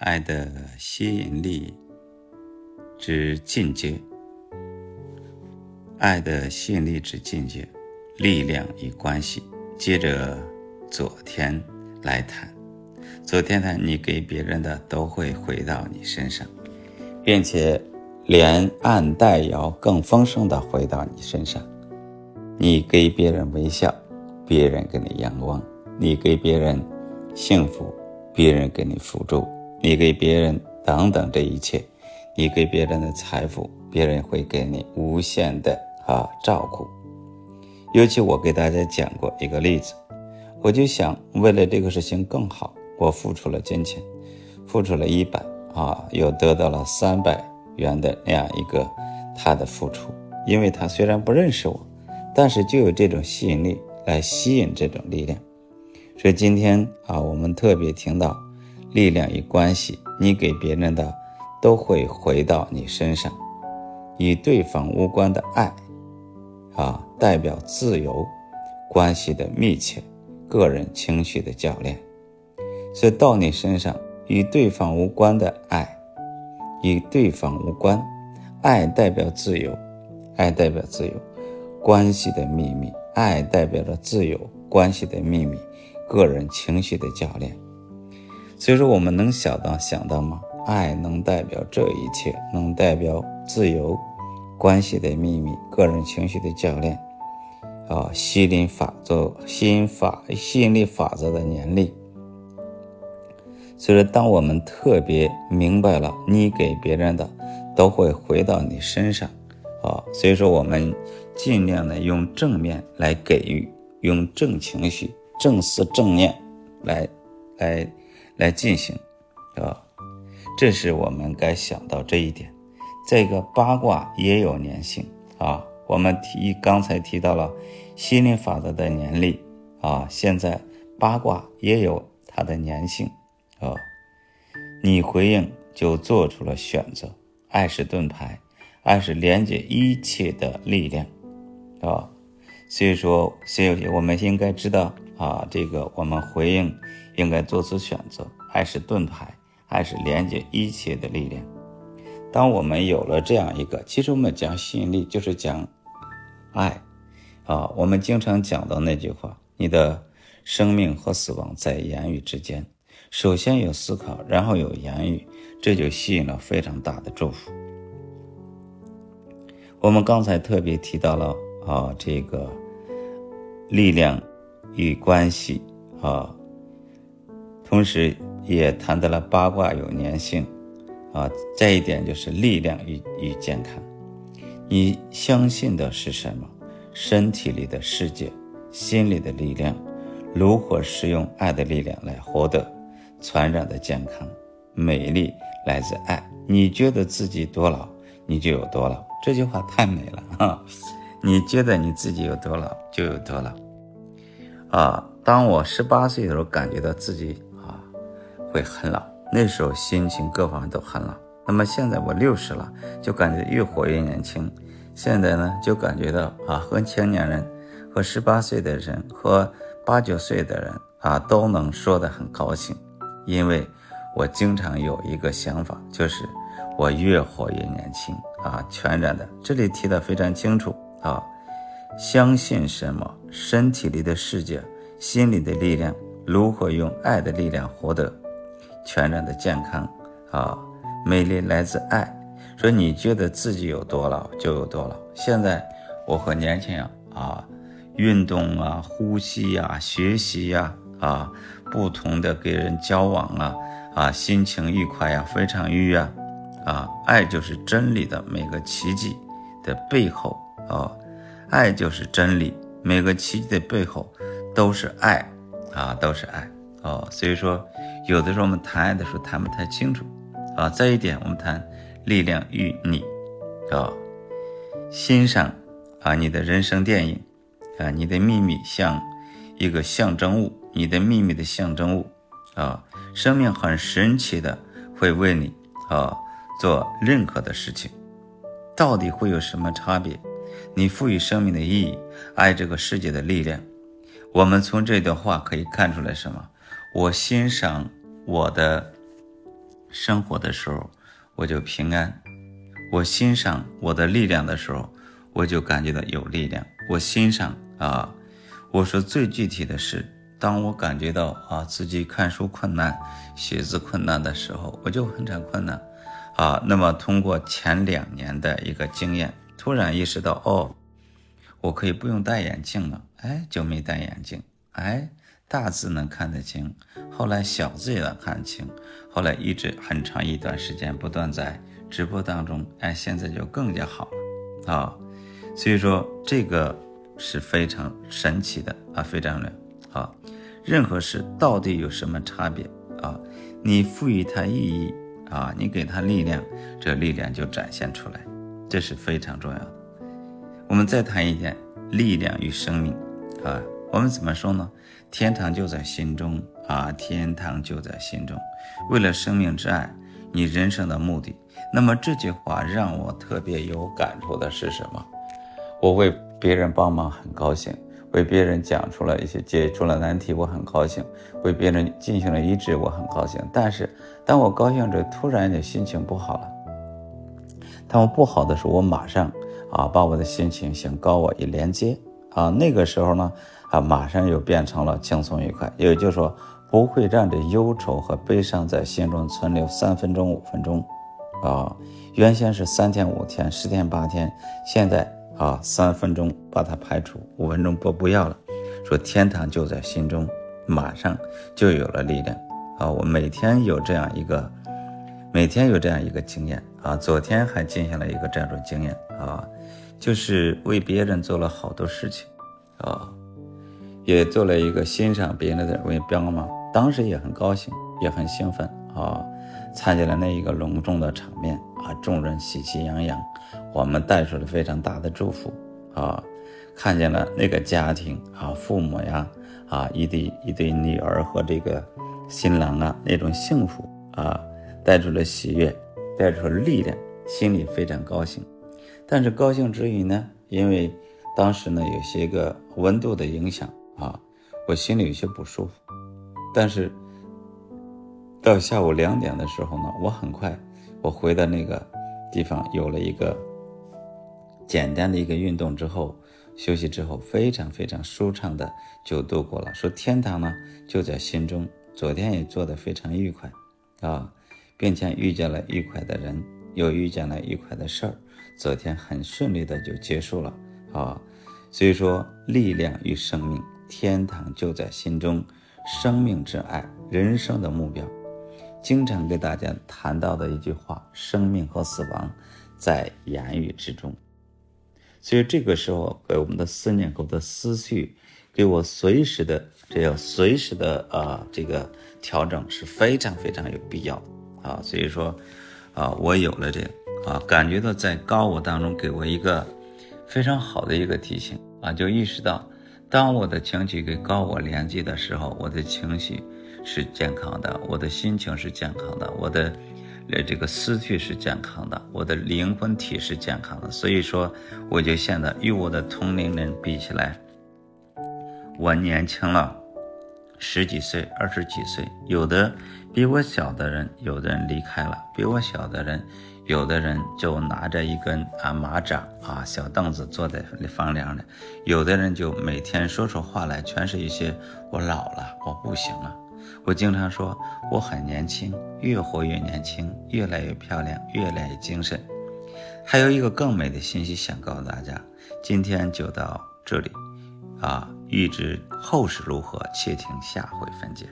爱的吸引力之境界，爱的吸引力之境界，力量与关系。接着昨天来谈，昨天呢你给别人的都会回到你身上，并且连按带摇更丰盛的回到你身上。你给别人微笑，别人给你阳光；你给别人幸福，别人给你辅助。你给别人等等这一切，你给别人的财富，别人会给你无限的啊照顾。尤其我给大家讲过一个例子，我就想为了这个事情更好，我付出了金钱，付出了一百啊，又得到了三百元的那样一个他的付出。因为他虽然不认识我，但是就有这种吸引力来吸引这种力量。所以今天啊，我们特别听到。力量与关系，你给别人的都会回到你身上。与对方无关的爱，啊，代表自由关系的密切，个人情绪的教练。所以到你身上，与对方无关的爱，与对方无关，爱代表自由，爱代表自由关系的秘密，爱代表着自由关系的秘密，个人情绪的较练。所以说，我们能想到想到吗？爱能代表这一切，能代表自由关系的秘密，个人情绪的教练，啊，吸引法则、吸引法、吸引力法则的年历。所以说，当我们特别明白了，你给别人的都会回到你身上，啊，所以说我们尽量的用正面来给予，用正情绪、正思、正念来，来。来进行，啊，这是我们该想到这一点。这个八卦也有粘性啊。我们提刚才提到了心灵法则的年历啊，现在八卦也有它的粘性啊。你回应就做出了选择。爱是盾牌，爱是连接一切的力量啊。所以说，所以我们应该知道啊，这个我们回应。应该做出选择，爱是盾牌，爱是连接一切的力量。当我们有了这样一个，其实我们讲吸引力就是讲爱啊。我们经常讲到那句话：你的生命和死亡在言语之间。首先有思考，然后有言语，这就吸引了非常大的祝福。我们刚才特别提到了啊，这个力量与关系啊。同时也谈到了八卦有粘性，啊，再一点就是力量与与健康。你相信的是什么？身体里的世界，心里的力量，如何使用爱的力量来获得传染的健康？美丽来自爱。你觉得自己多老，你就有多老。这句话太美了哈！你觉得你自己有多老，就有多老。啊，当我十八岁的时候，感觉到自己啊。会很老，那时候心情各方面都很老。那么现在我六十了，就感觉越活越年轻。现在呢，就感觉到啊，和青年人、和十八岁的人、和八九岁的人啊，都能说得很高兴，因为我经常有一个想法，就是我越活越年轻啊，全然的。这里提的非常清楚啊，相信什么？身体里的世界，心里的力量，如何用爱的力量获得？全然的健康啊，美丽来自爱。说你觉得自己有多老就有多老。现在我和年轻人啊，运动啊，呼吸呀，学习呀，啊，不同的跟人交往啊，啊，心情愉快呀，非常愉悦啊。爱就是真理的每个奇迹的背后啊，爱就是真理，每个奇迹的背后都是爱啊，都是爱哦。所以说。有的时候我们谈爱的时候谈不太清楚，啊，再一点我们谈力量与你，啊，欣赏啊你的人生电影，啊你的秘密像一个象征物，你的秘密的象征物，啊，生命很神奇的会为你啊做任何的事情，到底会有什么差别？你赋予生命的意义，爱这个世界的力量，我们从这段话可以看出来什么？我欣赏。我的生活的时候，我就平安；我欣赏我的力量的时候，我就感觉到有力量。我欣赏啊，我说最具体的是，当我感觉到啊自己看书困难、写字困难的时候，我就很常困难啊。那么通过前两年的一个经验，突然意识到哦，我可以不用戴眼镜了，哎，就没戴眼镜，哎。大字能看得清，后来小字也能看清，后来一直很长一段时间不断在直播当中，哎，现在就更加好了。啊，所以说这个是非常神奇的啊，非常的啊，任何事到底有什么差别？啊？你赋予它意义啊，你给它力量，这力量就展现出来，这是非常重要的。我们再谈一点力量与生命啊。我们怎么说呢？天堂就在心中啊！天堂就在心中。为了生命之爱，你人生的目的。那么这句话让我特别有感触的是什么？我为别人帮忙很高兴，为别人讲出了一些解除了难题，我很高兴；为别人进行了医治，我很高兴。但是当我高兴着，突然的心情不好了。当我不好的时候，我马上啊把我的心情向高我一连接啊，那个时候呢。啊，马上又变成了轻松愉快，也就是说，不会让这忧愁和悲伤在心中存留三分钟、五分钟，啊，原先是三天、五天、十天、八天，现在啊，三分钟把它排除，五分钟不不要了。说天堂就在心中，马上就有了力量啊！我每天有这样一个，每天有这样一个经验啊，昨天还进行了一个这样的经验啊，就是为别人做了好多事情啊。也做了一个欣赏别人的为标嘛，当时也很高兴，也很兴奋啊！参加了那一个隆重的场面啊，众人喜气洋洋，我们带出了非常大的祝福啊！看见了那个家庭啊，父母呀啊，一对一对女儿和这个新郎啊，那种幸福啊，带出了喜悦，带出了力量，心里非常高兴。但是高兴之余呢，因为当时呢有些个温度的影响。啊，我心里有些不舒服，但是到下午两点的时候呢，我很快我回到那个地方，有了一个简单的一个运动之后，休息之后非常非常舒畅的就度过了。说天堂呢就在心中，昨天也做得非常愉快啊，并且遇见了愉快的人，又遇见了愉快的事儿，昨天很顺利的就结束了啊。所以说，力量与生命。天堂就在心中，生命之爱，人生的目标，经常给大家谈到的一句话：生命和死亡在言语之中。所以这个时候，给我们的思念、给我的思绪，给我随时的这样随时的啊这个调整是非常非常有必要的啊。所以说啊，我有了这个啊，感觉到在高我当中给我一个非常好的一个提醒啊，就意识到。当我的情绪跟高我连接的时候，我的情绪是健康的，我的心情是健康的，我的呃这个思绪是健康的，我的灵魂体是健康的。所以说，我就现在与我的同龄人比起来，我年轻了十几岁、二十几岁，有的比我小的人，有的人离开了，比我小的人。有的人就拿着一根啊马掌啊小凳子坐在房梁里，有的人就每天说出话来全是一些我老了，我不行了。我经常说我很年轻，越活越年轻，越来越漂亮，越来越精神。还有一个更美的信息想告诉大家，今天就到这里，啊，欲知后事如何，且听下回分解。